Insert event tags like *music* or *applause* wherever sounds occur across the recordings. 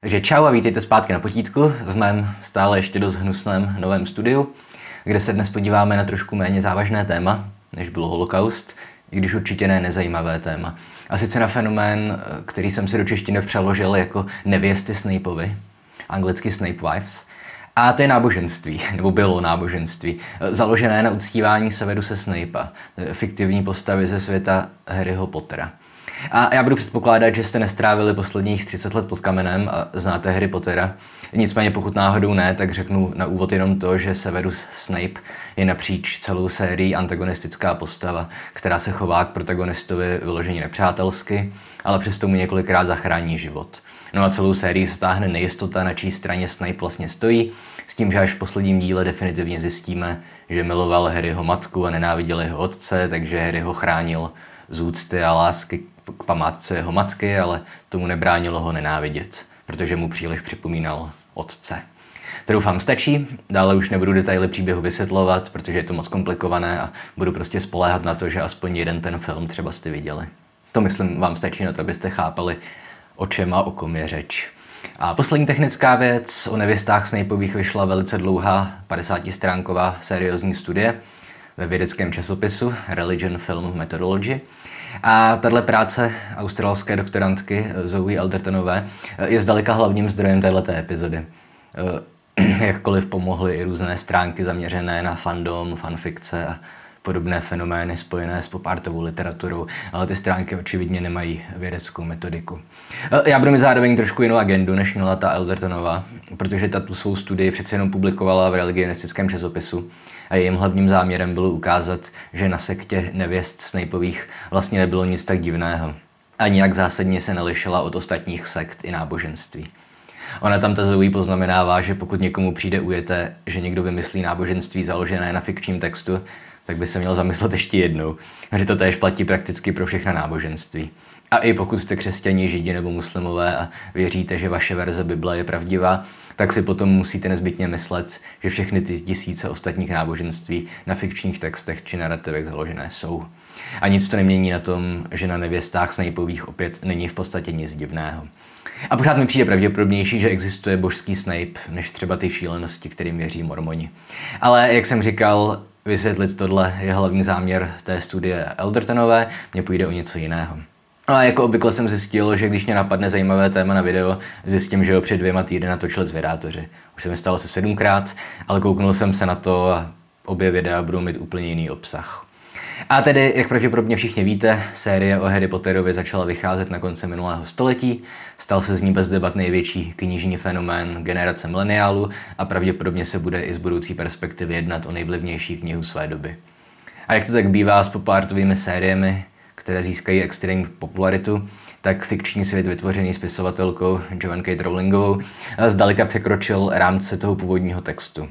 Takže čau a vítejte zpátky na potítku v mém stále ještě dost hnusném novém studiu, kde se dnes podíváme na trošku méně závažné téma, než byl holokaust, i když určitě ne nezajímavé téma. A sice na fenomén, který jsem si do češtiny přeložil jako nevěsty Snapeovi, anglicky Snape Wives. A to je náboženství, nebo bylo náboženství, založené na uctívání se Snape'a, fiktivní postavy ze světa Harryho Pottera. A já budu předpokládat, že jste nestrávili posledních 30 let pod kamenem a znáte Harry Pottera. Nicméně pokud náhodou ne, tak řeknu na úvod jenom to, že Severus Snape je napříč celou sérií antagonistická postava, která se chová k protagonistovi vyloženě nepřátelsky, ale přesto mu několikrát zachrání život. No a celou sérii stáhne nejistota, na čí straně Snape vlastně stojí, s tím, že až v posledním díle definitivně zjistíme, že miloval Harryho matku a nenáviděl jeho otce, takže Harry ho chránil z úcty a lásky k památce jeho matky, ale tomu nebránilo ho nenávidět, protože mu příliš připomínal otce. To doufám stačí, dále už nebudu detaily příběhu vysvětlovat, protože je to moc komplikované a budu prostě spoléhat na to, že aspoň jeden ten film třeba jste viděli. To myslím vám stačí na to, abyste chápali, o čem a o kom je řeč. A poslední technická věc, o nevěstách Snapeových vyšla velice dlouhá 50-stránková seriózní studie ve vědeckém časopisu Religion Film Methodology, a tahle práce australské doktorantky Zoe Aldertonové je zdaleka hlavním zdrojem této epizody. Eh, *clears throat* jakkoliv pomohly i různé stránky zaměřené na fandom, fanfikce a podobné fenomény spojené s popartovou literaturou, ale ty stránky očividně nemají vědeckou metodiku. Eh, já budu mít zároveň trošku jinou agendu, než měla ta Eldertonová, protože ta tu svou studii přece jenom publikovala v religionistickém časopisu a jejím hlavním záměrem bylo ukázat, že na sektě nevěst Snapeových vlastně nebylo nic tak divného. A nijak zásadně se nelišila od ostatních sekt i náboženství. Ona tam ta Zoe poznamenává, že pokud někomu přijde ujete, že někdo vymyslí náboženství založené na fikčním textu, tak by se měl zamyslet ještě jednou, že to též platí prakticky pro všechna náboženství. A i pokud jste křesťani, židi nebo muslimové a věříte, že vaše verze Bible je pravdivá, tak si potom musíte nezbytně myslet, že všechny ty tisíce ostatních náboženství na fikčních textech či narrativech založené jsou. A nic to nemění na tom, že na nevěstách Snapeových opět není v podstatě nic divného. A pořád mi přijde pravděpodobnější, že existuje božský Snape, než třeba ty šílenosti, kterým věří mormoni. Ale jak jsem říkal, vysvětlit tohle je hlavní záměr té studie Eldertonové, mně půjde o něco jiného. A jako obvykle jsem zjistil, že když mě napadne zajímavé téma na video, zjistím, že ho před dvěma týdny natočili zvědátoři. Už se mi stalo se sedmkrát, ale kouknul jsem se na to a obě videa budou mít úplně jiný obsah. A tedy, jak pravděpodobně všichni víte, série o Harry Potterovi začala vycházet na konci minulého století, stal se z ní bez debat největší knižní fenomén generace mileniálu a pravděpodobně se bude i z budoucí perspektivy jednat o nejvlivnější knihu své doby. A jak to tak bývá s popártovými sériemi, které získají extrémní popularitu, tak fikční svět vytvořený spisovatelkou Joan K. Rowlingovou zdaleka překročil rámce toho původního textu.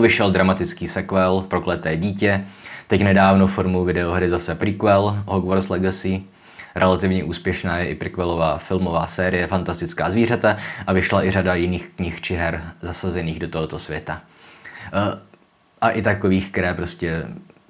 Vyšel dramatický sequel Prokleté dítě, teď nedávno formou videohry zase prequel Hogwarts Legacy, Relativně úspěšná je i prequelová filmová série Fantastická zvířata a vyšla i řada jiných knih či her zasazených do tohoto světa. A i takových, které prostě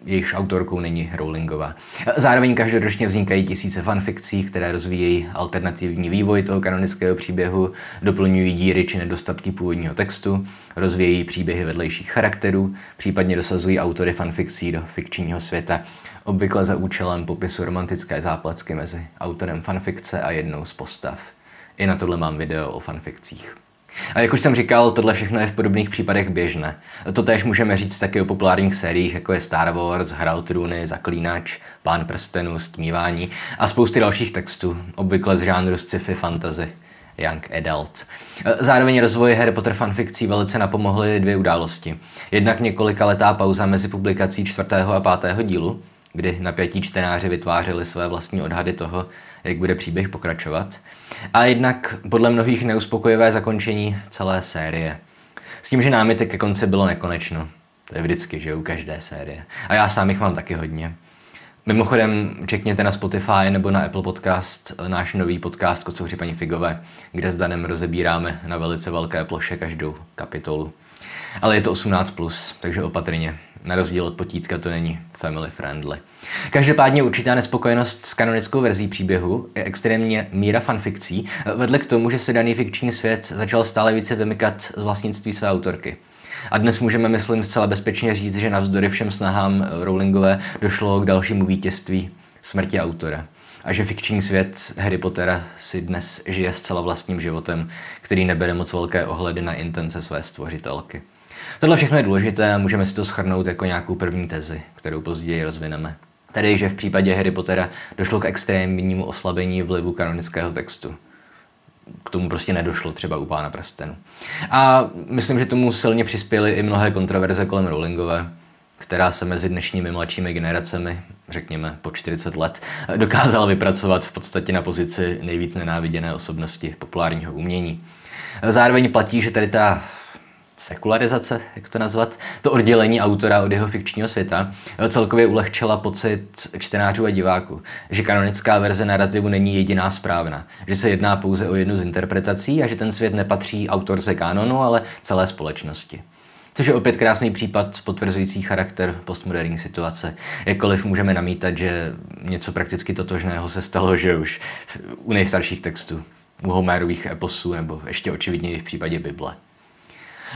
jejichž autorkou není Rowlingová. Zároveň každoročně vznikají tisíce fanfikcí, které rozvíjejí alternativní vývoj toho kanonického příběhu, doplňují díry či nedostatky původního textu, rozvíjejí příběhy vedlejších charakterů, případně dosazují autory fanfikcí do fikčního světa, obvykle za účelem popisu romantické záplecky mezi autorem fanfikce a jednou z postav. I na tohle mám video o fanfikcích. A jak už jsem říkal, tohle všechno je v podobných případech běžné. To též můžeme říct taky o populárních sériích, jako je Star Wars, Hra o trůny, Zaklínač, Pán prstenů, Stmívání a spousty dalších textů, obvykle z žánru sci-fi fantasy. Young Adult. Zároveň rozvoji Harry Potter fanfikcí velice napomohly dvě události. Jednak několika letá pauza mezi publikací čtvrtého a pátého dílu, kdy napětí čtenáři vytvářeli své vlastní odhady toho, jak bude příběh pokračovat. A jednak podle mnohých neuspokojivé zakončení celé série. S tím, že námitek ke konci bylo nekonečno. To je vždycky, že u každé série. A já sám jich mám taky hodně. Mimochodem, čekněte na Spotify nebo na Apple Podcast náš nový podcast Kocouři paní Figové, kde s Danem rozebíráme na velice velké ploše každou kapitolu. Ale je to 18+, plus, takže opatrně. Na rozdíl od potítka to není family friendly. Každopádně určitá nespokojenost s kanonickou verzí příběhu je extrémně míra fanfikcí vedle k tomu, že se daný fikční svět začal stále více vymykat z vlastnictví své autorky. A dnes můžeme, myslím, zcela bezpečně říct, že navzdory všem snahám Rowlingové došlo k dalšímu vítězství smrti autora. A že fikční svět Harry Pottera si dnes žije zcela vlastním životem, který nebere moc velké ohledy na intence své stvořitelky. Tohle všechno je důležité a můžeme si to schrnout jako nějakou první tezi, kterou později rozvineme. Tedy, že v případě Harry Pottera došlo k extrémnímu oslabení vlivu kanonického textu. K tomu prostě nedošlo třeba u Pána prstenu. A myslím, že tomu silně přispěly i mnohé kontroverze kolem Rowlingové, která se mezi dnešními mladšími generacemi, řekněme po 40 let, dokázala vypracovat v podstatě na pozici nejvíc nenáviděné osobnosti populárního umění. Zároveň platí, že tady ta sekularizace, jak to nazvat, to oddělení autora od jeho fikčního světa, celkově ulehčila pocit čtenářů a diváků, že kanonická verze narrativu není jediná správná, že se jedná pouze o jednu z interpretací a že ten svět nepatří autorce kanonu, ale celé společnosti. Což je opět krásný případ potvrzující charakter postmoderní situace. Jakkoliv můžeme namítat, že něco prakticky totožného se stalo, že už u nejstarších textů, u Homérových eposů nebo ještě očividněji v případě Bible.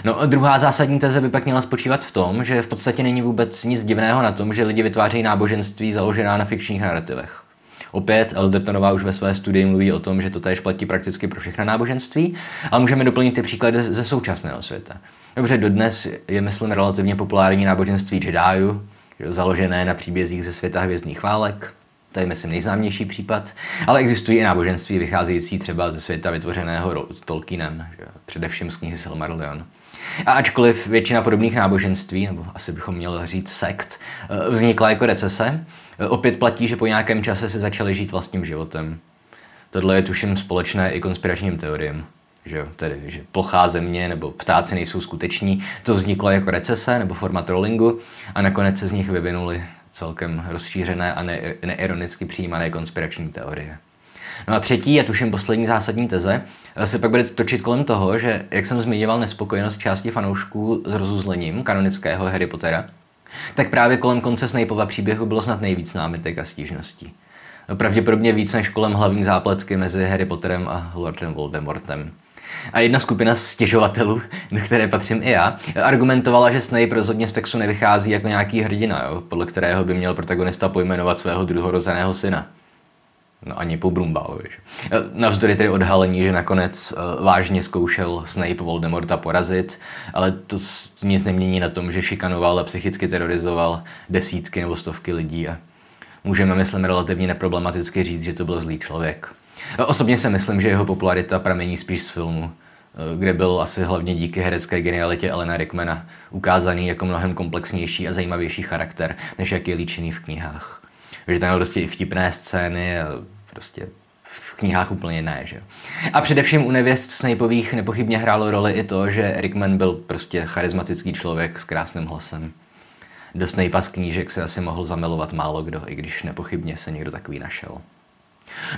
No a druhá zásadní teze by pak měla spočívat v tom, že v podstatě není vůbec nic divného na tom, že lidi vytvářejí náboženství založená na fikčních narrativech. Opět Eldertonová už ve své studii mluví o tom, že to též platí prakticky pro všechna náboženství, ale můžeme doplnit ty příklady ze současného světa. Dobře, dodnes je, myslím, relativně populární náboženství Jediů, založené na příbězích ze světa hvězdných válek. To je, myslím, nejznámější případ. Ale existují i náboženství vycházející třeba ze světa vytvořeného Tolkienem, že? především z knihy Silmarillion. A ačkoliv většina podobných náboženství, nebo asi bychom měli říct sekt, eh, vznikla jako recese, eh, opět platí, že po nějakém čase se začaly žít vlastním životem. Tohle je tuším společné i konspiračním teoriím že tedy, že plochá země nebo ptáci nejsou skuteční. To vzniklo jako recese nebo forma trollingu a nakonec se z nich vyvinuly celkem rozšířené a ne, neironicky přijímané konspirační teorie. No a třetí a tuším poslední zásadní teze se pak bude točit kolem toho, že, jak jsem zmiňoval nespokojenost části fanoušků s rozuzlením kanonického Harry Pottera, tak právě kolem konce Snapeova příběhu bylo snad nejvíc námitek a stížností. Pravděpodobně víc než kolem hlavní zápletky mezi Harry Potterem a Lordem Voldemortem. A jedna skupina stěžovatelů, do které patřím i já, argumentovala, že Snape rozhodně z textu nevychází jako nějaký hrdina, jo, podle kterého by měl protagonista pojmenovat svého druhorozeného syna. No ani po Brumbálovi. Navzdory tedy odhalení, že nakonec uh, vážně zkoušel Snape Voldemorta porazit, ale to nic nemění na tom, že šikanoval a psychicky terorizoval desítky nebo stovky lidí a můžeme, myslím, relativně neproblematicky říct, že to byl zlý člověk. Osobně si myslím, že jeho popularita pramení spíš z filmu, eh, kde byl asi hlavně díky herecké genialitě Elena Rickmana ukázaný jako mnohem komplexnější a zajímavější charakter, než jak je líčený v knihách. Že tam prostě i vtipné scény a prostě v knihách úplně ne, že A především u nevěst Snapeových nepochybně hrálo roli i to, že Rickman byl prostě charismatický člověk s krásným hlasem. Do Snape'a z knížek se asi mohl zamilovat málo kdo, i když nepochybně se někdo takový našel.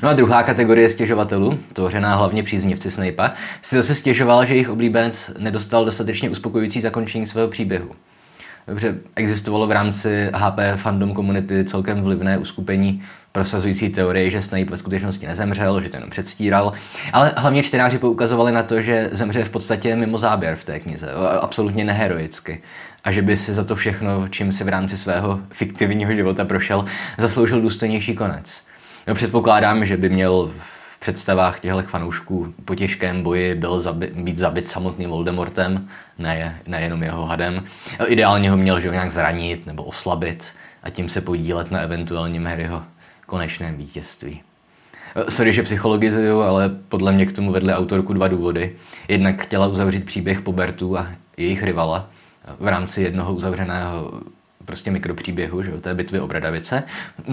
No a druhá kategorie stěžovatelů, tvořená hlavně příznivci Snape'a, si zase stěžoval, že jejich oblíbenec nedostal dostatečně uspokojující zakončení svého příběhu. Dobře, existovalo v rámci HP fandom komunity celkem vlivné uskupení prosazující teorie, že Snape ve skutečnosti nezemřel, že to jenom předstíral, ale hlavně čtenáři poukazovali na to, že zemře v podstatě mimo záběr v té knize, absolutně neheroicky a že by si za to všechno, čím si v rámci svého fiktivního života prošel, zasloužil důstojnější konec. No, předpokládám, že by měl v představách těchto fanoušků po těžkém boji byl zabi- být zabit samotným Voldemortem, ne, nejenom jeho hadem. Ideálně ho měl že ho nějak zranit nebo oslabit a tím se podílet na eventuálním Harryho konečném vítězství. Sorry, že psychologizuju, ale podle mě k tomu vedly autorku dva důvody. Jednak chtěla uzavřít příběh Pobertu a jejich rivala v rámci jednoho uzavřeného prostě mikropříběhu, že jo, té bitvy o Bradavice.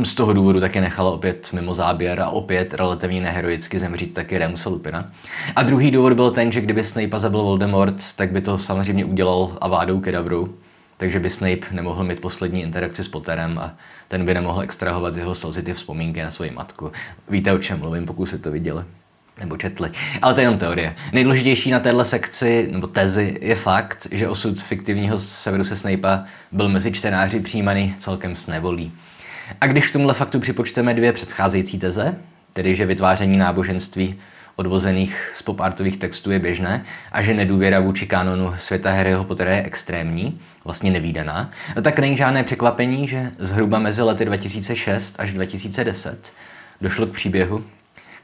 Z toho důvodu také nechala opět mimo záběr a opět relativně neheroicky zemřít taky Remusa Lupina. A druhý důvod byl ten, že kdyby Snape zabil Voldemort, tak by to samozřejmě udělal Avádou Kedavru, takže by Snape nemohl mít poslední interakci s Potterem a ten by nemohl extrahovat z jeho slzy ty vzpomínky na svoji matku. Víte, o čem mluvím, pokud jste to viděli. Nebo četli. Ale to je jenom teorie. Nejdůležitější na téhle sekci, nebo tezi, je fakt, že osud fiktivního Severuse Snape'a byl mezi čtenáři přijímaný celkem s nevolí. A když k tomuhle faktu připočteme dvě předcházející teze, tedy že vytváření náboženství odvozených z popartových textů je běžné a že nedůvěra vůči kanonu světa Harryho Pottera je extrémní, vlastně nevýdaná, tak není žádné překvapení, že zhruba mezi lety 2006 až 2010 došlo k příběhu,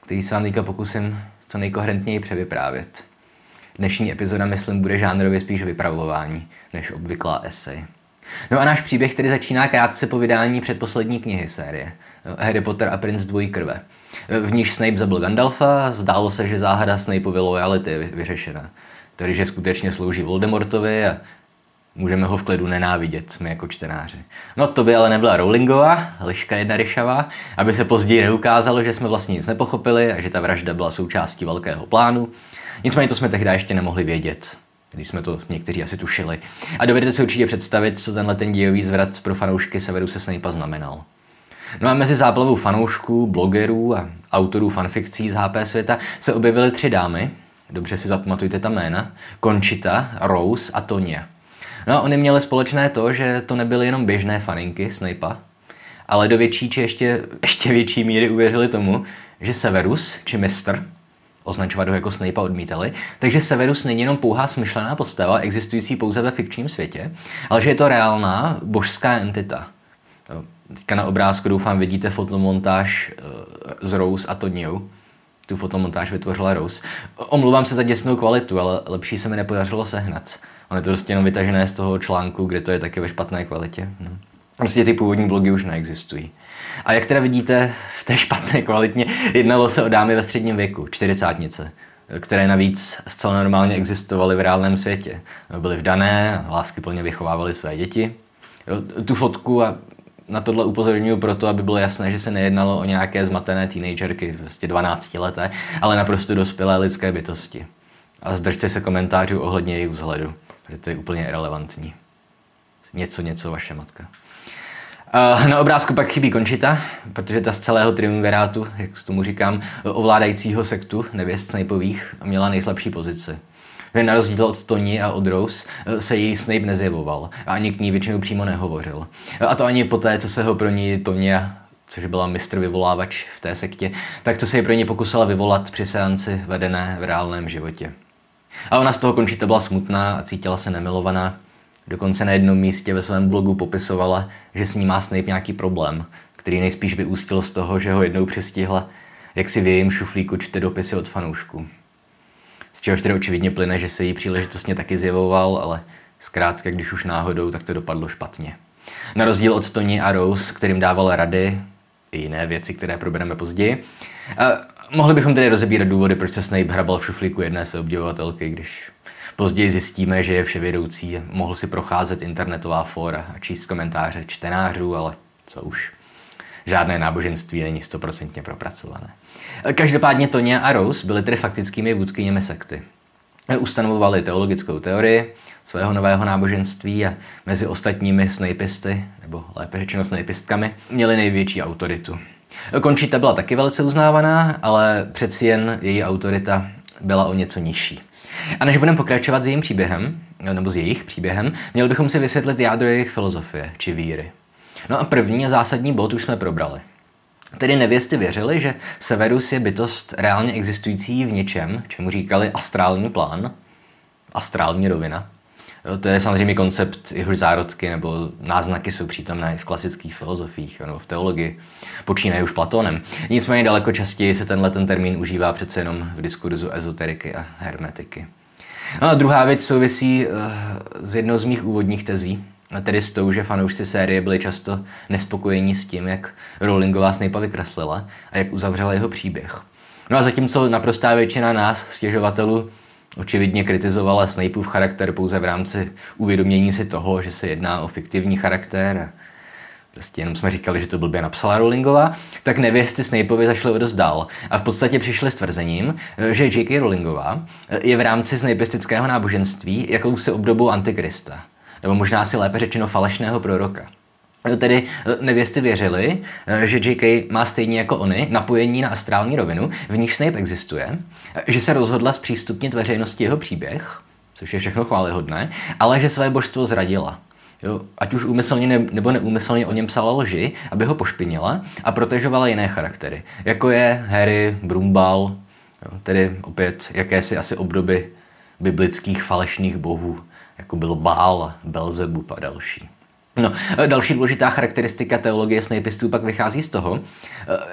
který se vám teďka pokusím co nejkoherentněji převyprávět. Dnešní epizoda, myslím, bude žánrově spíš vypravování, než obvyklá esej. No a náš příběh tedy začíná krátce po vydání předposlední knihy série Harry Potter a princ dvojí krve. V níž Snape zabil Gandalfa, zdálo se, že záhada Snapeovy lojality je vyřešena. Tedy, že skutečně slouží Voldemortovi a můžeme ho v klidu nenávidět, my jako čtenáři. No to by ale nebyla Rowlingová, liška jedna ryšavá, aby se později neukázalo, že jsme vlastně nic nepochopili a že ta vražda byla součástí velkého plánu. Nicméně to jsme tehdy ještě nemohli vědět, když jsme to někteří asi tušili. A dovedete si určitě představit, co tenhle ten dějový zvrat pro fanoušky Severu se Snape znamenal. No a mezi záplavou fanoušků, blogerů a autorů fanfikcí z HP světa se objevily tři dámy, dobře si zapamatujte ta jména, Conchita, Rose a Tonya. No oni měli společné to, že to nebyly jenom běžné faninky Snape'a, ale do větší či ještě, *laughs* ještě větší míry uvěřili tomu, že Severus, či mistr, označovat ho jako Snape'a odmítali, takže Severus není jenom pouhá smyšlená postava, existující pouze ve fikčním světě, ale že je to reálná božská entita. Teďka na obrázku doufám vidíte fotomontáž eh, z Rose a Tonyou. Tu fotomontáž vytvořila Rose. Omluvám se za děsnou kvalitu, ale lepší se mi nepodařilo sehnat. Je to prostě jenom vytažené z toho článku, kde to je taky ve špatné kvalitě. No. Prostě ty původní blogy už neexistují. A jak teda vidíte, v té špatné kvalitně jednalo se o dámy ve středním věku, čtyřicátnice, které navíc zcela normálně existovaly v reálném světě. Byly vdané, lásky plně vychovávaly své děti. Tu fotku a na tohle upozorňuji proto, aby bylo jasné, že se nejednalo o nějaké zmatené teenagerky, vlastně 12 leté, ale naprosto dospělé lidské bytosti. A zdržte se komentářů ohledně jejich vzhledu, protože to je úplně irrelevantní. Něco, něco, vaše matka. Na obrázku pak chybí Končita, protože ta z celého triumvirátu, jak s tomu říkám, ovládajícího sektu nevěst Snapeových měla nejslabší pozici že na rozdíl od Tony a od Rose eh, se jí Snape nezjevoval a ani k ní většinou přímo nehovořil. A to ani poté, co se ho pro ní Tonya což byla mistr vyvolávač v té sektě, tak to se ji pro ně pokusila vyvolat při seanci vedené v reálném životě. A ona z toho končíte byla smutná a cítila se nemilovaná. Dokonce na jednom místě ve svém blogu popisovala, že s ní má Snape nějaký problém, který nejspíš vyústil z toho, že ho jednou přistihla, jak si v jejím šuflíku čte dopisy od fanoušků. Z čehož tedy očividně plyne, že se jí příležitostně taky zjevoval, ale zkrátka, když už náhodou, tak to dopadlo špatně. Na rozdíl od Tony a Rose, kterým dával rady i jiné věci, které probereme později. Mohli bychom tedy rozebírat důvody, proč se Snape hrabal v šuflíku jedné své obdivovatelky, když později zjistíme, že je vševědoucí, mohl si procházet internetová fóra a číst komentáře čtenářů, ale co už. Žádné náboženství není stoprocentně propracované. Každopádně Tonya a Rose byly tedy faktickými vůdkyněmi sekty. Ustanovovali teologickou teorii svého nového náboženství a mezi ostatními snejpisty, nebo lépe řečeno snejpistkami, měli největší autoritu. Končita byla taky velice uznávaná, ale přeci jen její autorita byla o něco nižší. A než budeme pokračovat s jejím příběhem, nebo s jejich příběhem, měli bychom si vysvětlit jádro jejich filozofie či víry. No a první a zásadní bod už jsme probrali. Tedy nevěsty věřili, že Severus je bytost reálně existující v něčem, čemu říkali astrální plán, astrální rovina. To je samozřejmě koncept, jehož zárodky nebo náznaky jsou přítomné v klasických filozofiích nebo v teologii. Počínají už Platonem. Nicméně daleko častěji se tenhle ten termín užívá přece jenom v diskurzu ezoteriky a hermetiky. No a druhá věc souvisí uh, s jednou z mých úvodních tezí, tedy s tou, že fanoušci série byli často nespokojení s tím, jak Rowlingová Snape'a vykreslila a jak uzavřela jeho příběh. No a zatímco naprostá většina nás, stěžovatelů, očividně kritizovala Snapeův charakter pouze v rámci uvědomění si toho, že se jedná o fiktivní charakter prostě jenom jsme říkali, že to blbě napsala Rowlingová, tak nevěsty Snapeovi zašly dost dál a v podstatě přišli s tvrzením, že J.K. Rowlingová je v rámci snapistického náboženství jakousi obdobou antikrista nebo možná si lépe řečeno falešného proroka. Tedy nevěsty věřili, že J.K. má stejně jako oni napojení na astrální rovinu, v níž Snape existuje, že se rozhodla zpřístupnit veřejnosti jeho příběh, což je všechno chválihodné, ale že své božstvo zradila. Jo, ať už úmyslně ne, nebo neúmyslně o něm psala lži, aby ho pošpinila a protežovala jiné charaktery, jako je Harry, Brumbal, jo, tedy opět jakési asi obdoby biblických falešných bohů, jako byl Bál, Belzebub a další. No, další důležitá charakteristika teologie snapistů pak vychází z toho,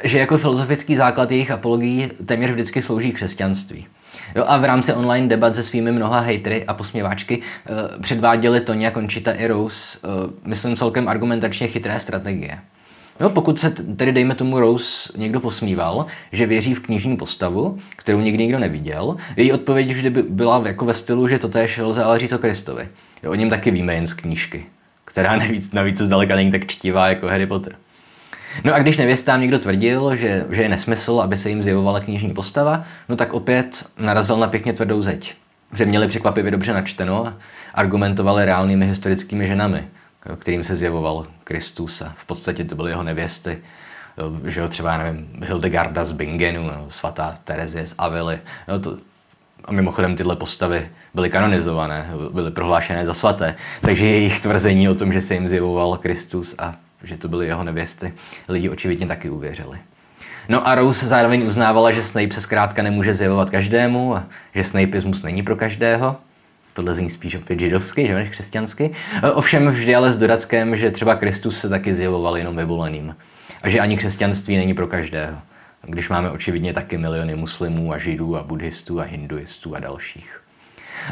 že jako filozofický základ jejich apologií téměř vždycky slouží křesťanství. Jo, a v rámci online debat se svými mnoha hejtry a posměváčky uh, předváděli Tonya, Končita i Rose, uh, myslím celkem argumentačně chytré strategie. No, pokud se tedy, dejme tomu, Rose někdo posmíval, že věří v knižní postavu, kterou nikdy nikdo neviděl, její odpověď vždy by byla jako ve stylu, že to též lze ale říct o Kristovi. Jo, o něm taky víme jen z knížky, která navíc, navíc zdaleka není tak čtivá jako Harry Potter. No a když nevěstám někdo tvrdil, že, že je nesmysl, aby se jim zjevovala knižní postava, no tak opět narazil na pěkně tvrdou zeď. Že měli překvapivě dobře načteno a argumentovali reálnými historickými ženami, kterým se zjevoval Kristus a v podstatě to byly jeho nevěsty, že jo, třeba, nevím, Hildegarda z Bingenu, svatá Terezie z Avily. No, to, a mimochodem tyhle postavy byly kanonizované, byly prohlášené za svaté, takže jejich tvrzení o tom, že se jim zjevoval Kristus a že to byly jeho nevěsty, lidi očividně taky uvěřili. No a Rose zároveň uznávala, že Snape se zkrátka nemůže zjevovat každému a že Snapeismus není pro každého. Tohle zní spíš opět židovsky, že než křesťansky. Ovšem vždy ale s dodatkem, že třeba Kristus se taky zjevoval jenom vyvoleným. A že ani křesťanství není pro každého. Když máme očividně taky miliony muslimů a židů a buddhistů a hinduistů a dalších.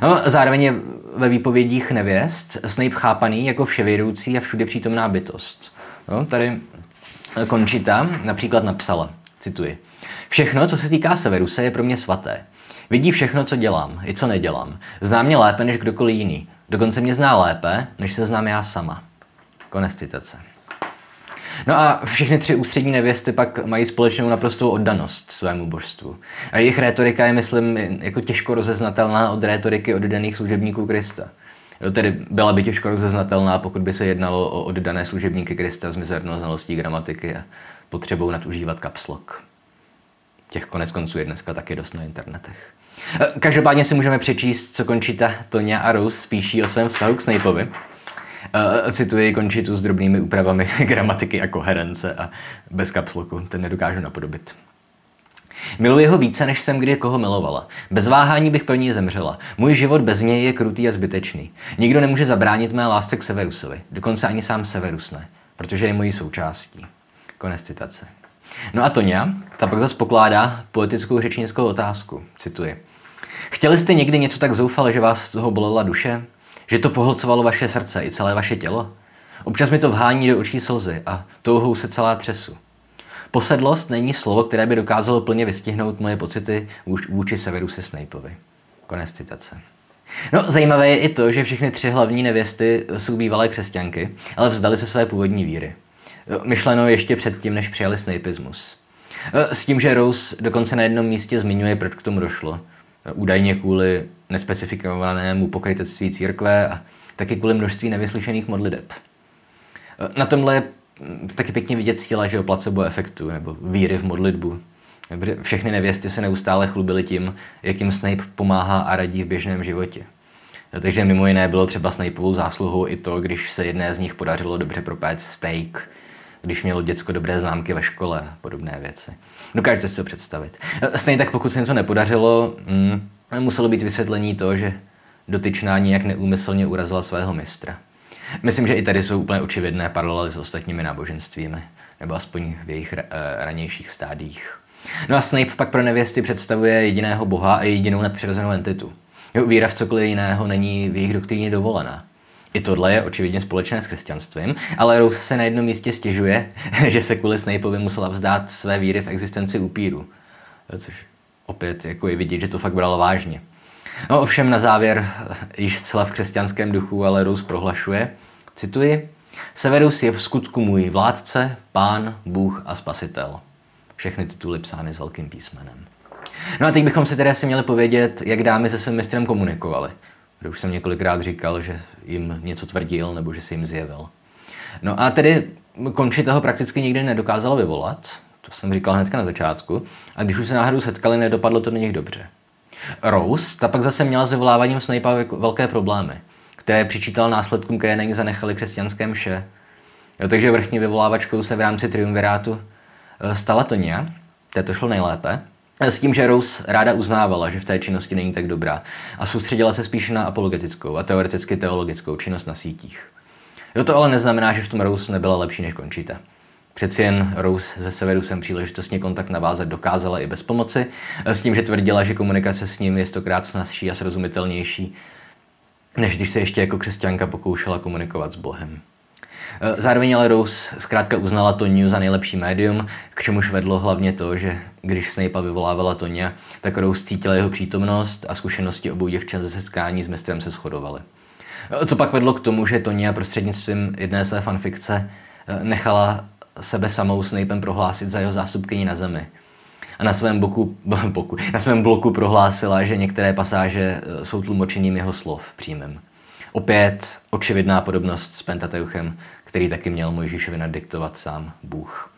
No, zároveň je ve výpovědích nevěst Snape chápaný jako vševědoucí a všude přítomná bytost. No, tady Končita například napsala, cituji, Všechno, co se týká Severuse, je pro mě svaté. Vidí všechno, co dělám, i co nedělám. Zná mě lépe než kdokoliv jiný. Dokonce mě zná lépe, než se znám já sama. Konec citace. No a všechny tři ústřední nevěsty pak mají společnou naprostou oddanost svému božstvu. A jejich rétorika je, myslím, jako těžko rozeznatelná od rétoriky oddaných služebníků Krista. Jo, tedy byla by těžko rozeznatelná, pokud by se jednalo o oddané služebníky Krista s mizernou znalostí gramatiky a potřebou nadužívat kapslok. Těch konec konců je dneska taky dost na internetech. Každopádně si můžeme přečíst, co Končita, Tonya a Rose spíší o svém vztahu k Snapeovi. Uh, cituji Končitu s drobnými úpravami *laughs* gramatiky a koherence a bez kapsloku, ten nedokážu napodobit. Miluji ho více, než jsem kdy koho milovala. Bez váhání bych pro ní zemřela. Můj život bez něj je krutý a zbytečný. Nikdo nemůže zabránit mé lásce k Severusovi. Dokonce ani sám Severus ne, protože je mojí součástí. Konec citace. No a Tonia, ta pak zase pokládá poetickou řečnickou otázku. Cituji. Chtěli jste někdy něco tak zoufale, že vás z toho bolela duše? Že to pohlcovalo vaše srdce i celé vaše tělo? Občas mi to vhání do očí slzy a touhou se celá třesu. Posedlost není slovo, které by dokázalo plně vystihnout moje pocity vůči severu se Snapeovi. Konec citace. No, zajímavé je i to, že všechny tři hlavní nevěsty jsou bývalé křesťanky, ale vzdali se své původní víry. Myšleno ještě předtím, než přijali Snapeismus. S tím, že Rose dokonce na jednom místě zmiňuje, proč k tomu došlo. Údajně kvůli nespecifikovanému pokrytectví církve a taky kvůli množství nevyslyšených modliteb. Na tomhle je taky pěkně vidět síla, že o placebo efektu nebo víry v modlitbu. Všechny nevěsty se neustále chlubily tím, jakým Snape pomáhá a radí v běžném životě. Takže mimo jiné bylo třeba Snapeovou zásluhou i to, když se jedné z nich podařilo dobře propéct steak, když mělo děcko dobré známky ve škole a podobné věci. Dokážete si to představit. Stejně tak pokud se něco nepodařilo, mm, muselo být vysvětlení to, že dotyčná nijak neúmyslně urazila svého mistra. Myslím, že i tady jsou úplně očividné paralely s ostatními náboženstvími, nebo aspoň v jejich uh, ranějších stádiích. No a Snape pak pro nevěsty představuje jediného boha a jedinou nadpřirozenou entitu. Jeho víra v cokoliv jiného není v jejich doktríně dovolená. I tohle je očividně společné s křesťanstvím, ale Rose se na jednom místě stěžuje, *laughs* že se kvůli Snapeovi musela vzdát své víry v existenci upíru. Což opět jako je vidět, že to fakt brala vážně. No ovšem na závěr, již zcela v křesťanském duchu, ale Rose prohlašuje, cituji, Severus je v skutku můj vládce, pán, bůh a spasitel. Všechny tituly psány s velkým písmenem. No a teď bychom si tedy asi měli povědět, jak dámy se svým mistrem komunikovali. Už jsem několikrát říkal, že jim něco tvrdil nebo že se jim zjevil. No a tedy konči toho prakticky nikdy nedokázala vyvolat, to jsem říkal hnedka na začátku, a když už se náhodou setkali, nedopadlo to na nich dobře. Rose, ta pak zase měla s vyvoláváním Snape'a velké problémy, které přičítal následkům, které na ní zanechali křesťanské mše. Jo, takže vrchní vyvolávačkou se v rámci triumvirátu eh, stala Tonia, té to šlo nejlépe, s tím, že Rose ráda uznávala, že v té činnosti není tak dobrá a soustředila se spíše na apologetickou a teoreticky teologickou činnost na sítích. Jo, to ale neznamená, že v tom Rose nebyla lepší než končíte. Přeci jen Rose ze severu jsem příležitostně kontakt navázat dokázala i bez pomoci, s tím, že tvrdila, že komunikace s ním je stokrát snazší a srozumitelnější, než když se ještě jako křesťanka pokoušela komunikovat s Bohem. Zároveň ale Rose zkrátka uznala Toniu za nejlepší médium, k čemuž vedlo hlavně to, že když Snape vyvolávala Tonia, tak Rose cítila jeho přítomnost a zkušenosti obou děvčat ze setkání s mistrem se shodovaly. Co pak vedlo k tomu, že Tonia prostřednictvím jedné své fanfikce nechala sebe samou Snapem prohlásit za jeho zástupkyni na zemi. A na svém, boku, *laughs* boku, na svém bloku prohlásila, že některé pasáže eh, jsou tlumočením jeho slov přímým. Opět očividná podobnost s Pentateuchem, který taky měl Mojžíšovi nadiktovat sám Bůh.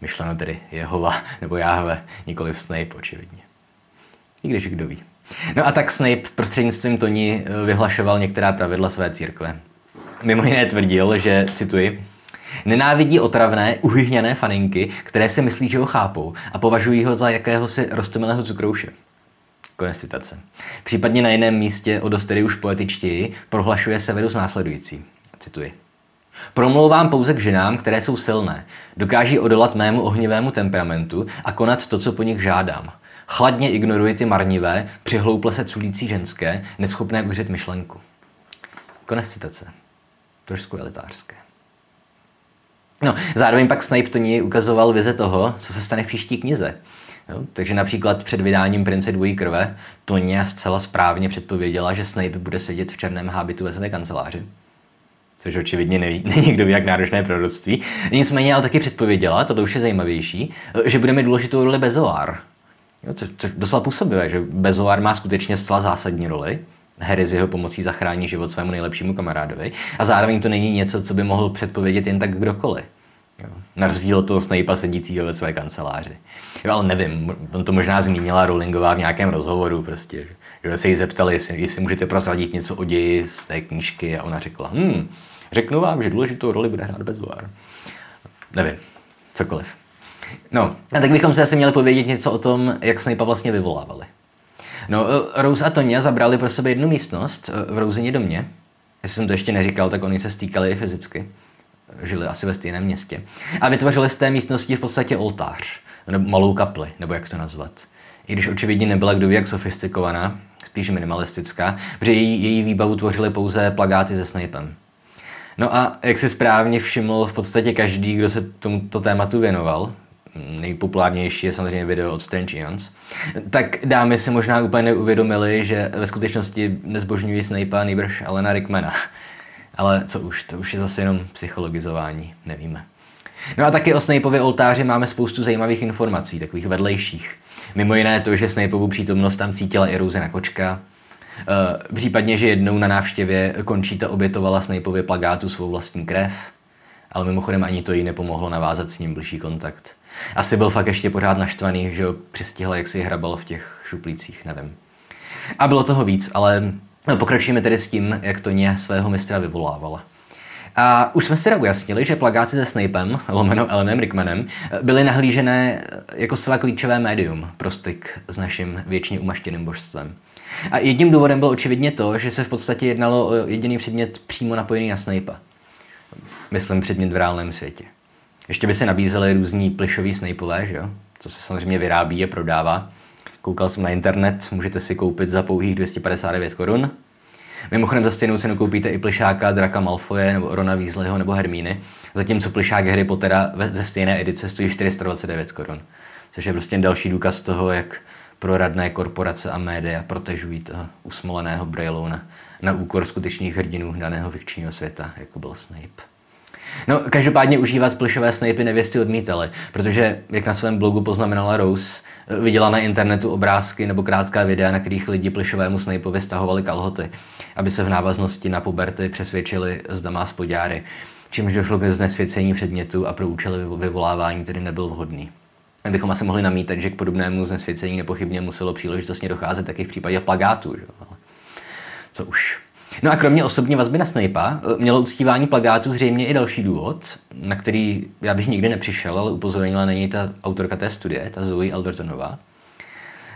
Myšleno tedy Jehova nebo Jáhve, nikoli Snape očividně. I když kdo ví. No a tak Snape prostřednictvím Toni eh, vyhlašoval některá pravidla své církve. Mimo jiné tvrdil, že, cituji, Nenávidí otravné, uhyhněné faninky, které si myslí, že ho chápou a považují ho za jakéhosi rostomilého cukrouše. Konec citace. Případně na jiném místě, o dost už poetičtěji, prohlašuje Severus následující. Cituji. Promlouvám pouze k ženám, které jsou silné, dokáží odolat mému ohnivému temperamentu a konat to, co po nich žádám. Chladně ignoruji ty marnivé, přihlouple se culící ženské, neschopné udržet myšlenku. Konec citace. Trošku elitářské. No, zároveň pak Snape to ní ukazoval vize toho, co se stane v příští knize. Jo, takže například před vydáním Prince dvojí krve Tonya zcela správně předpověděla, že Snape bude sedět v černém hábitu ve své kanceláři. Což očividně *laughs* není kdo ví, jak náročné proroctví. Nicméně ale taky předpověděla, to už je zajímavější, že bude mít důležitou roli Bezoar. Jo, to, to doslova působivé, že Bezoar má skutečně zcela zásadní roli. Harry z jeho pomocí zachrání život svému nejlepšímu kamarádovi a zároveň to není něco, co by mohl předpovědět jen tak kdokoliv. Jo. Na rozdíl od toho Snape'a sedícího ve své kanceláři. Jo, ale nevím, on to možná zmínila Rowlingová v nějakém rozhovoru prostě, že se jí zeptali, jestli, jestli můžete prozradit něco o ději z té knížky a ona řekla, hm, řeknu vám, že důležitou roli bude hrát Bezoar. Nevím, cokoliv. No, a tak bychom se asi měli povědět něco o tom, jak Snape'a vlastně vyvolávali. No, eh, Rose a Tonya zabrali pro sebe jednu místnost eh, v Rouzině domě. Jestli jsem to ještě neříkal, tak oni se stýkali fyzicky. Žili asi ve stejném městě. A vytvořili z té místnosti v podstatě oltář, nebo malou kapli, nebo jak to nazvat. I když očividně nebyla kdo ví jak sofistikovaná, spíš minimalistická, protože její, její výbavu tvořily pouze plagáty se Snapem. No a jak si správně všiml v podstatě každý, kdo se tomuto tématu věnoval, nejpopulárnější je samozřejmě video od Strange Eons, tak dámy si možná úplně neuvědomili, že ve skutečnosti nezbožňují Snape'a nejbrž Alena Rickmana. Ale co už, to už je zase jenom psychologizování, nevíme. No a taky o Snapeově oltáři máme spoustu zajímavých informací, takových vedlejších. Mimo jiné to, že Snapeovu přítomnost tam cítila i Rouzena Kočka, Uh, případně, že jednou na návštěvě končíta obětovala Snapeově plagátu svou vlastní krev, ale mimochodem ani to jí nepomohlo navázat s ním blížší kontakt. Asi byl fakt ještě pořád naštvaný, že ho přistihl, jak si hrabal v těch šuplících, nevím. A bylo toho víc, ale pokračujeme tedy s tím, jak to ně svého mistra vyvolávala. A už jsme si ujasnili, že plagáci se Snapem, lomeno Elenem Rickmanem, byly nahlížené jako zcela klíčové médium pro styk s naším věčně umaštěným božstvem. A jedním důvodem bylo očividně to, že se v podstatě jednalo o jediný předmět přímo napojený na Snape'a. Myslím předmět v reálném světě. Ještě by se nabízely různí plišový snejpové, že jo? Co se samozřejmě vyrábí a prodává. Koukal jsem na internet, můžete si koupit za pouhých 259 korun. Mimochodem za stejnou cenu koupíte i plišáka Draka Malfoje nebo Rona Weasleyho nebo Hermíny, zatímco plišák Harry Pottera ze stejné edice stojí 429 korun. Což je prostě další důkaz toho, jak proradné korporace a média protežují toho usmoleného Brailouna na úkor skutečných hrdinů daného fikčního světa, jako byl Snape. No, každopádně užívat plišové snipy nevěsty odmítali, protože, jak na svém blogu poznamenala Rose, viděla na internetu obrázky nebo krátká videa, na kterých lidi plišovému snajpovi stahovali kalhoty, aby se v návaznosti na puberty přesvědčili, zda má spodňáry. čímž došlo k znesvěcení předmětu a pro účely vyvolávání tedy nebyl vhodný. Bychom asi mohli namítat, že k podobnému znesvěcení nepochybně muselo příležitostně docházet taky v případě plagátu. Že? Co už. No a kromě osobní vazby na Snape'a mělo uctívání plagátu zřejmě i další důvod, na který já bych nikdy nepřišel, ale upozornila na něj ta autorka té studie, ta Zoe Aldertonová.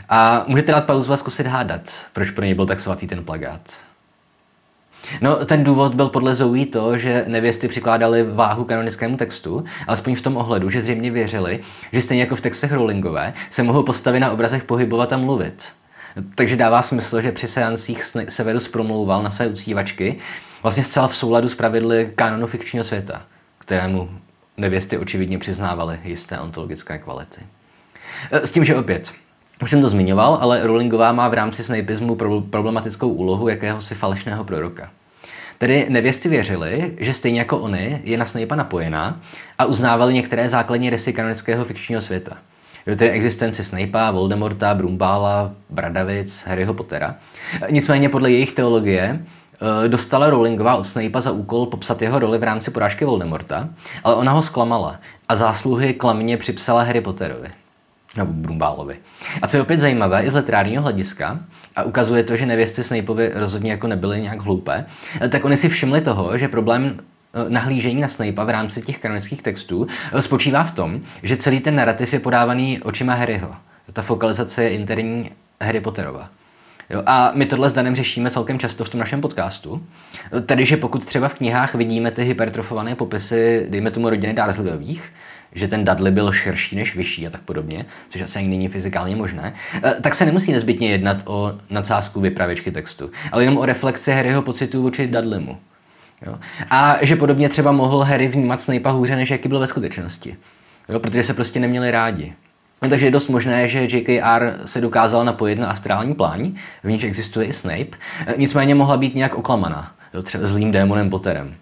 A můžete dát pauzu a zkusit hádat, proč pro něj byl tak svatý ten plagát. No, ten důvod byl podle Zoe to, že nevěsty přikládaly váhu kanonickému textu, alespoň v tom ohledu, že zřejmě věřili, že stejně jako v textech Rowlingové se mohou postavy na obrazech pohybovat a mluvit. Takže dává smysl, že při seancích Severus promlouval na své uctívačky vlastně zcela v souladu s pravidly kanonu fikčního světa, kterému nevěsty očividně přiznávaly jisté ontologické kvality. S tím, že opět, už jsem to zmiňoval, ale Rowlingová má v rámci snapismu problematickou úlohu jakéhosi falešného proroka. Tedy nevěsty věřili, že stejně jako oni je na Snape'a napojená a uznávali některé základní rysy kanonického fikčního světa. Jo, tedy existenci Snape'a, Voldemorta, Brumbála, Bradavic, Harryho Pottera. Nicméně podle jejich teologie eh, dostala Rowlingová od Snape'a za úkol popsat jeho roli v rámci porážky Voldemorta, ale ona ho zklamala a zásluhy klamně připsala Harry Potterovi nebo Brumbálovi. A co je opět zajímavé i z literárního hlediska, a ukazuje to, že nevěsty Snapeovi rozhodně jako nebyly nějak hloupé, tak oni si všimli toho, že problém eh, nahlížení na Snape'a v rámci těch kanonických textů eh, spočívá v tom, že celý ten narrativ je podávaný očima Harryho. Ta fokalizace je interní Harry Potterova. Jo, a my tohle s Danem řešíme celkem často v tom našem podcastu. Tedy, že pokud třeba v knihách vidíme ty hypertrofované popisy, dejme tomu rodiny Darsleyových, že ten Dudley byl širší než vyšší a tak podobně, což asi ani není fyzikálně možné, eh, tak se nemusí nezbytně jednat o nadsázku vypravěčky textu, ale jenom o reflexi Harryho pocitu vůči Dudleymu. Jo? A že podobně třeba mohl Harry vnímat Snape'a hůře, než jaký byl ve skutečnosti. Jo? Protože se prostě neměli rádi. No, takže je dost možné, že JKR se dokázal napojit na astrální plán, v níž existuje i Snape, eh, nicméně mohla být nějak oklamaná, jo? třeba zlým démonem Potterem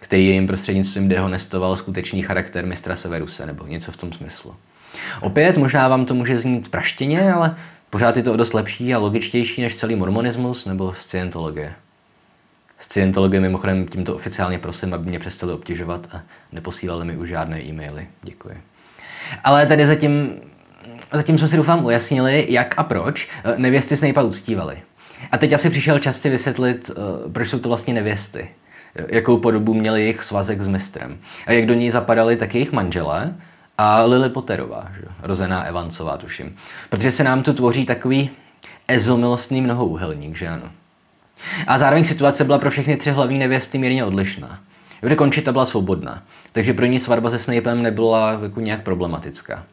který jim prostřednictvím dehonestoval skutečný charakter mistra Severuse nebo něco v tom smyslu. Opět možná vám to může znít praštěně, ale pořád je to o dost lepší a logičtější než celý mormonismus nebo scientologie. Scientologie mimochodem tímto oficiálně prosím, aby mě přestali obtěžovat a neposílali mi už žádné e-maily. Děkuji. Ale tady zatím, zatím jsme si doufám ujasnili, jak a proč nevěsty Snape'a uctívali. A teď asi přišel čas si vysvětlit, eh, proč jsou to vlastně nevěsty jakou podobu měl jejich svazek s mistrem. A jak do něj zapadali tak jejich manželé a Lily Potterová, že? rozená Evansová, tuším. Protože se nám tu tvoří takový ezomilostný mnohouhelník, že ano. A zároveň situace byla pro všechny tři hlavní nevěsty mírně odlišná. Kde Končita byla svobodná, takže pro ní svatba se Snapem nebyla jako nějak problematická.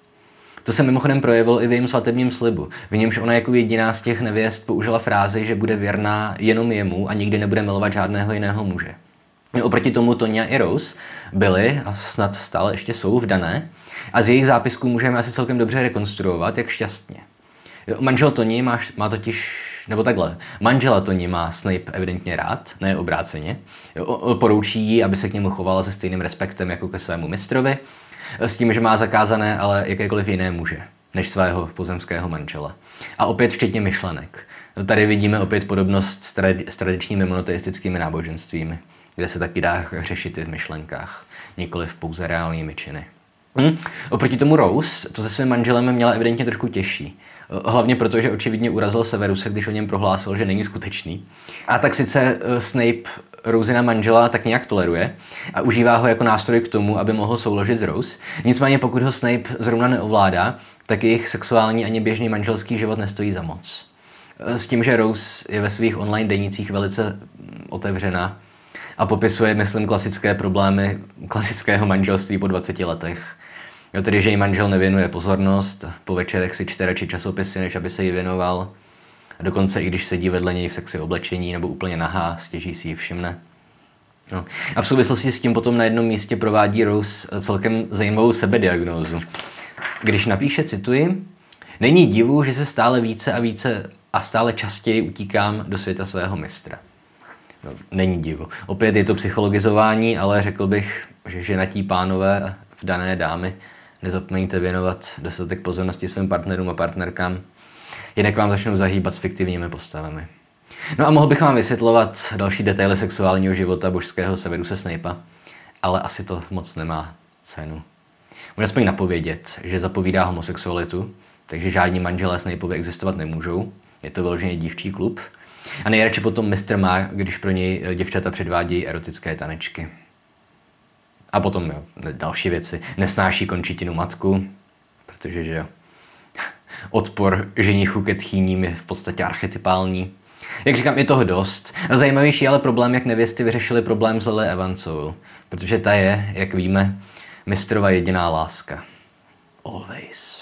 To se mimochodem projevilo i v jejím svatebním slibu, v němž ona jako jediná z těch nevěst použila frázi, že bude věrná jenom jemu a nikdy nebude milovat žádného jiného muže. Oproti tomu Tonia i Rose byly a snad stále ještě jsou vdané a z jejich zápisků můžeme asi celkem dobře rekonstruovat, jak šťastně. Manžel Toni má, má totiž, nebo takhle, manžela Toni má Snape evidentně rád, ne obráceně. Poroučí jí, aby se k němu chovala se stejným respektem jako ke svému mistrovi, s tím, že má zakázané ale jakékoliv jiné muže, než svého pozemského manžela. A opět včetně myšlenek. Tady vidíme opět podobnost s tradičními monoteistickými náboženstvími kde se taky dá řešit i v myšlenkách, nikoli v pouze reálnými činy. Hm? Oproti tomu Rose to se svým manželem měla evidentně trošku těžší. Hlavně proto, že očividně urazil Severuse, když o něm prohlásil, že není skutečný. A tak sice eh, Snape Rosina manžela tak nějak toleruje a užívá ho jako nástroj k tomu, aby mohl souložit s Rose. Nicméně pokud ho Snape zrovna neovládá, tak jejich sexuální ani běžný manželský život nestojí za moc. Eh, s tím, že Rose je ve svých online denících velice otevřená a popisuje, myslím, klasické problémy klasického manželství po 20 letech. Jo, tedy, že jí manžel nevěnuje pozornost, po večerech si čte radši časopisy, než aby se jí věnoval. A dokonce i když sedí vedle něj v sexy oblečení nebo úplně nahá, stěží si ji všimne. No. A v souvislosti s tím potom na jednom místě provádí Rose celkem zajímavou sebediagnózu. Když napíše, cituji, Není divu, že se stále více a více a stále častěji utíkám do světa svého mistra. No, není divu. Opět je to psychologizování, ale řekl bych, že ženatí pánové v dané dámy nezapomeňte věnovat dostatek pozornosti svým partnerům a partnerkám, jinak vám začnou zahýbat s fiktivními postavami. No a mohl bych vám vysvětlovat další detaily sexuálního života božského Severusa Snape'a, ale asi to moc nemá cenu. Může aspoň napovědět, že zapovídá homosexualitu, takže žádní manželé Snapeovi existovat nemůžou. Je to vyloženě dívčí klub. A nejradši potom mistr má, když pro něj děvčata předvádějí erotické tanečky. A potom jo, další věci. Nesnáší končitinu matku, protože že jo, *laughs* odpor ženichu ke tchýním je v podstatě archetypální. Jak říkám, je toho dost. Zajímavější ale problém, jak nevěsty vyřešili problém s Lily Evansovou. Protože ta je, jak víme, mistrova jediná láska. Always.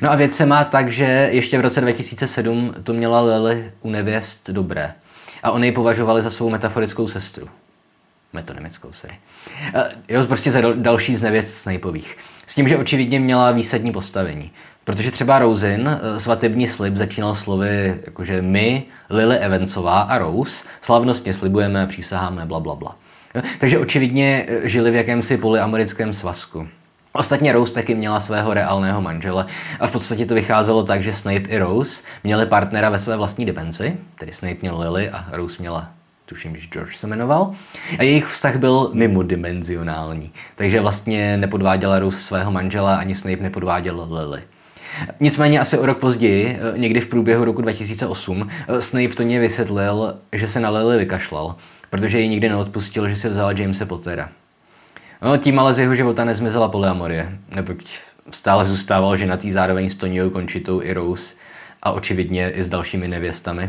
No a věc se má tak, že ještě v roce 2007 to měla Lily u nevěst dobré. A oni ji považovali za svou metaforickou sestru. Metonemickou, sorry. Jo, prostě za další z nevěst Snapeových. S tím, že očividně měla výsadní postavení. Protože třeba Rosin, eh, svatební slib, začínal slovy jakože my, Lily Evansová a Rose, slavnostně slibujeme, přísaháme, bla, bla, bla. Takže očividně eh, žili v jakémsi polyamerickém svazku. Ostatně Rose taky měla svého reálného manžele a v podstatě to vycházelo tak, že Snape i Rose měli partnera ve své vlastní depenci, tedy Snape měl Lily a Rose měla tuším, že George se jmenoval. A jejich vztah byl mimodimenzionální. Takže vlastně nepodváděla Rose svého manžela, ani Snape nepodváděl Lily. Nicméně asi o rok později, eh, někdy v průběhu roku 2008, eh, Snape to ně vysvětlil, že se na Lily vykašlal, protože ji nikdy neodpustil, že si vzala Jamese Pottera. No, tím ale z jeho života nezmizela polyamorie, neboť stále zůstával ženatý zároveň s Tonyou Končitou i Rose a očividně i s dalšími nevěstami.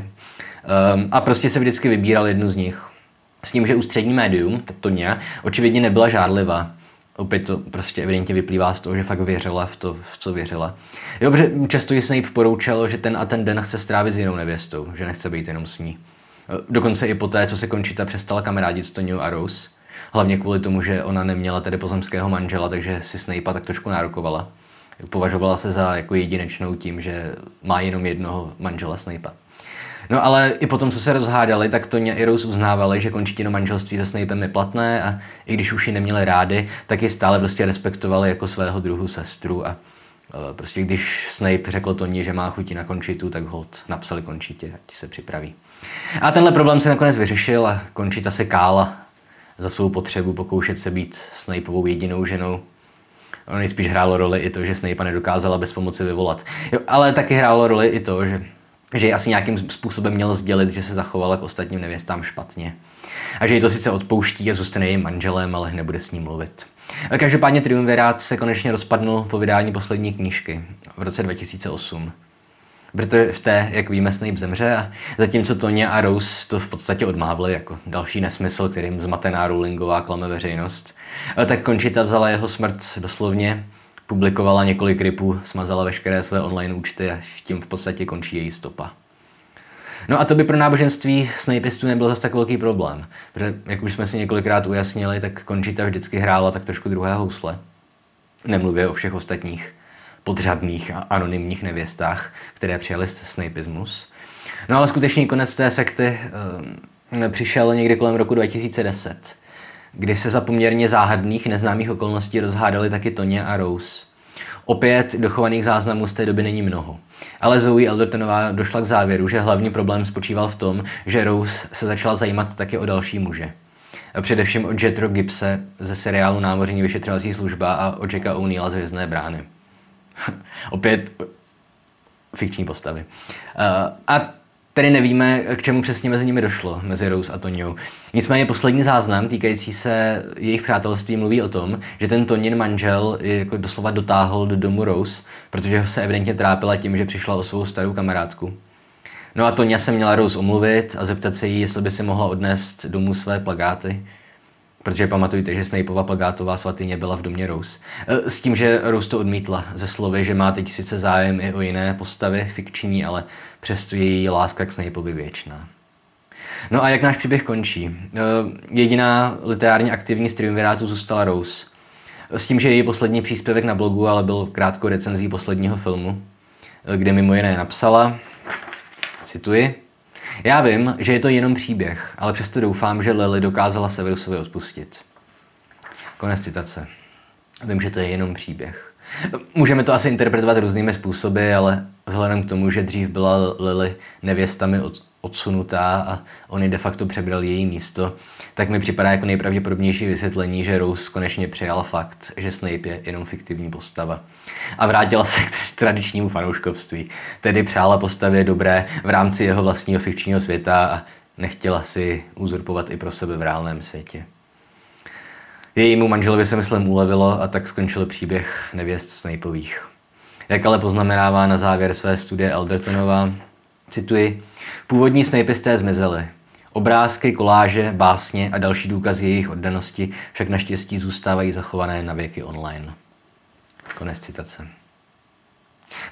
Um, a prostě se vždycky vybíral jednu z nich. S tím, že ústřední médium, Tonya, očividně nebyla žádlivá opět to prostě evidentně vyplývá z toho, že fakt věřila v to, v co věřila. Protože často jí Snape poroučel, že ten a ten den chce strávit s jinou nevěstou, že nechce být jenom s ní. Dokonce i poté, co se Končita přestala kamarádit s Tonyou a Rose. Hlavně kvůli tomu, že ona neměla tedy pozemského manžela, takže si Snape tak trošku nárokovala. Považovala se za jako jedinečnou tím, že má jenom jednoho manžela Snape. No ale i potom, co se rozhádali, tak to i Rose uznávali, že končitino manželství se Snapem je platné a i když už ji neměli rádi, tak ji stále prostě respektovali jako svého druhu sestru a e, prostě když Snape řekl Toní, že má chuti na končitu, tak hold napsali končitě, ať se připraví. A tenhle problém se nakonec vyřešil a končita se kála za svou potřebu pokoušet se být Snapeovou jedinou ženou. Ono nejspíš hrálo roli i to, že Snape nedokázala bez pomoci vyvolat. Jo, ale taky hrálo roli i to, že že asi nějakým způsobem měl sdělit, že se zachovala k ostatním nevěstám špatně. A že ji to sice odpouští a zůstane jejím manželem, ale nebude s ním mluvit. Každopádně Triumvirát se konečně rozpadnul po vydání poslední knížky v roce 2008. Protože v té, jak víme, Snape zemře a zatímco Tonya a Rose to v podstatě odmávli jako další nesmysl, kterým zmatená Rowlingová klame veřejnost, tak Končita vzala jeho smrt doslovně publikovala několik ripů, smazala veškeré své online účty a tím v podstatě končí její stopa. No a to by pro náboženství snajpistů nebyl zase tak velký problém, protože jak už jsme si několikrát ujasnili, tak Končita vždycky hrála tak trošku druhé housle. Nemluvě o všech ostatních podřadných a anonymních nevěstách, které přijali snapismus. No ale skutečný konec té sekty e, přišel někdy kolem roku 2010 kdy se za poměrně záhadných neznámých okolností rozhádali taky Tonya a Rose. Opět dochovaných záznamů z té doby není mnoho. Ale Zoe Eldertonová došla k závěru, že hlavní problém spočíval v tom, že Rose se začala zajímat taky o další muže. Především o Jetro Gibse ze seriálu Námořní vyšetřovací služba a o Jacka O'Neilla z Hvězdné brány. *laughs* Opět fikční postavy. Uh, a Tedy nevíme, k čemu přesně mezi nimi došlo, mezi Rose a Tonyou. Nicméně poslední záznam týkající se jejich přátelství mluví o tom, že ten Tonin manžel jako doslova dotáhl do domu Rose, protože se evidentně trápila tím, že přišla o svou starou kamarádku. No a Tonya se měla Rose omluvit a zeptat se jí, jestli by si mohla odnést domů své plagáty. Protože pamatujte, že Snapeova plagátová svatyně byla v domě Rose. E, s tím, že Rose to odmítla ze slovy, že má teď sice zájem i o jiné postavy fikční, ale přesto její láska k Snapeovi věčná. No a jak náš příběh končí? E, jediná literárně aktivní z triumvirátu zůstala Rose. S tím, že její poslední příspěvek na blogu ale byl krátkou recenzí posledního filmu, e, kde mimo jiné napsala, cituji, já vím, že je to jenom příběh, ale přesto doufám, že Lily dokázala Severusovi odpustit. Konec citace. Vím, že to je jenom příběh. Můžeme to asi interpretovat různými způsoby, ale vzhledem k tomu, že dřív byla Lily nevěstami od, odsunutá a on de facto přebral její místo, tak mi připadá jako nejpravděpodobnější vysvětlení, že Rose konečně přijal fakt, že Snape je jenom fiktivní postava. A vrátila se k tradičnímu fanouškovství, tedy přála postavě dobré v rámci jeho vlastního fikčního světa a nechtěla si uzurpovat i pro sebe v reálném světě. Jejímu manželovi se myslím ulevilo a tak skončil příběh nevěst Snapeových. Jak ale poznamenává na závěr své studie Eldertonová, cituji, původní Snapeisté zmizely. Obrázky, koláže, básně a další důkazy jejich oddanosti však naštěstí zůstávají zachované na věky online. Konec citace.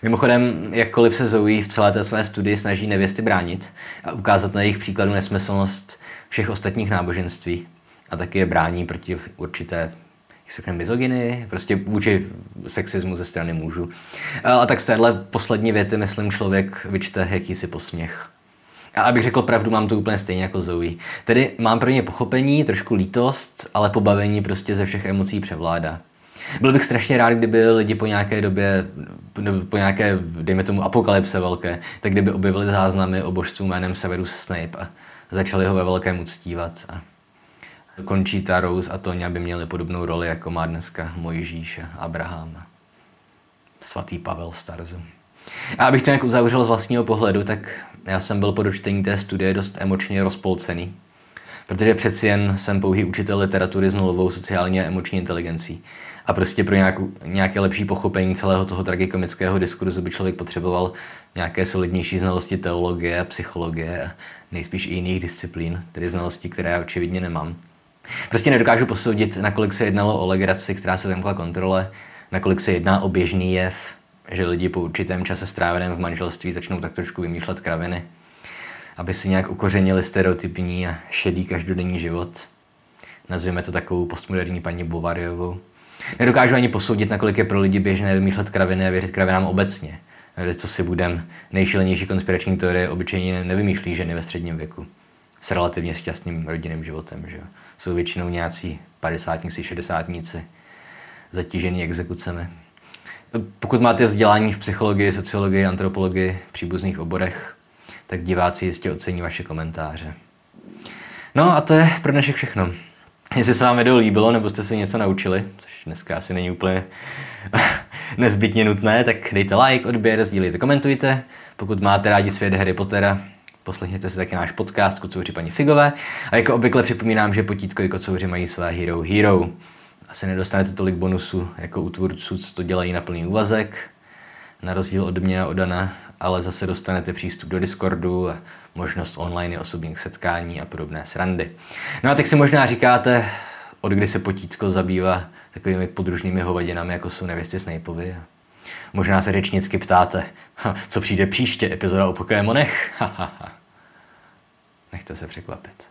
Mimochodem, jakkoliv se Zoe v celé té své studii snaží nevěsty bránit a ukázat na jejich příkladu nesmyslnost všech ostatních náboženství a taky je brání proti určité jak se řekne, mizogyny, prostě vůči sexismu ze strany mužů. A tak z téhle poslední věty, myslím, člověk vyčte jakýsi posměch. A abych řekl pravdu, mám to úplně stejně jako Zoe. Tedy mám pro ně pochopení, trošku lítost, ale pobavení prostě ze všech emocí převládá. Byl bych strašně rád, kdyby lidi po nějaké době, po nějaké, dejme tomu, apokalypse velké, tak kdyby objevili záznamy o božců jménem Severus Snape a začali ho ve velkém uctívat. A končí ta Rose a Tonya by měli podobnou roli, jako má dneska Mojžíš a Abraham. Svatý Pavel Starzu. A abych to nějak uzavřel z vlastního pohledu, tak já jsem byl po dočtení té studie dost emočně rozpolcený, protože přeci jen jsem pouhý učitel literatury s nulovou sociální a emoční inteligencí. A prostě pro nějakou, nějaké lepší pochopení celého toho tragikomického diskurzu by člověk potřeboval nějaké solidnější znalosti teologie psychologie a nejspíš i jiných disciplín, tedy znalosti, které já očividně nemám. Prostě nedokážu posoudit, nakolik se jednalo o legraci, která se zamkla kontrole, nakolik se jedná o běžný jev, že lidi po určitém čase stráveném v manželství začnou tak trošku vymýšlet kraviny, aby si nějak ukořenili stereotypní a šedý každodenní život. Nazvěme to takovou postmoderní paní Bovariovou. Nedokážu ani posoudit, nakolik je pro lidi běžné vymýšlet kraviny a věřit kravinám obecně. Co si budem, nejšilenější konspirační teorie obyčejně nevymýšlí ženy ve středním věku. S relativně šťastným rodinným životem, že Jsou většinou nějací padesátníci, šedesátníci, zatížený exekucemi. Pokud máte vzdělání v psychologii, sociologii, antropologii, příbuzných oborech, tak diváci jistě ocení vaše komentáře. No a to je pro dnešek všechno. Jestli se vám video líbilo, nebo jste se něco naučili, což dneska asi není úplně *laughs* nezbytně nutné, tak dejte like, odběr, sdílejte, komentujte. Pokud máte rádi svět Harry Pottera, poslechněte si taky náš podcast Kocouři paní Figové. A jako obvykle připomínám, že potítko i kocouři mají své Hero Hero. Asi nedostanete tolik bonusů jako u tvůrců, co to dělají na plný úvazek, na rozdíl od mě a od Dana, ale zase dostanete přístup do Discordu a možnost online osobních setkání a podobné srandy. No a tak si možná říkáte, od kdy se potítko zabývá takovými podružnými hovadinami, jako jsou nevěsty Snapeovi. Možná se řečnicky ptáte, co přijde příště, epizoda o Pokémonech? *laughs* Nechte se překvapit.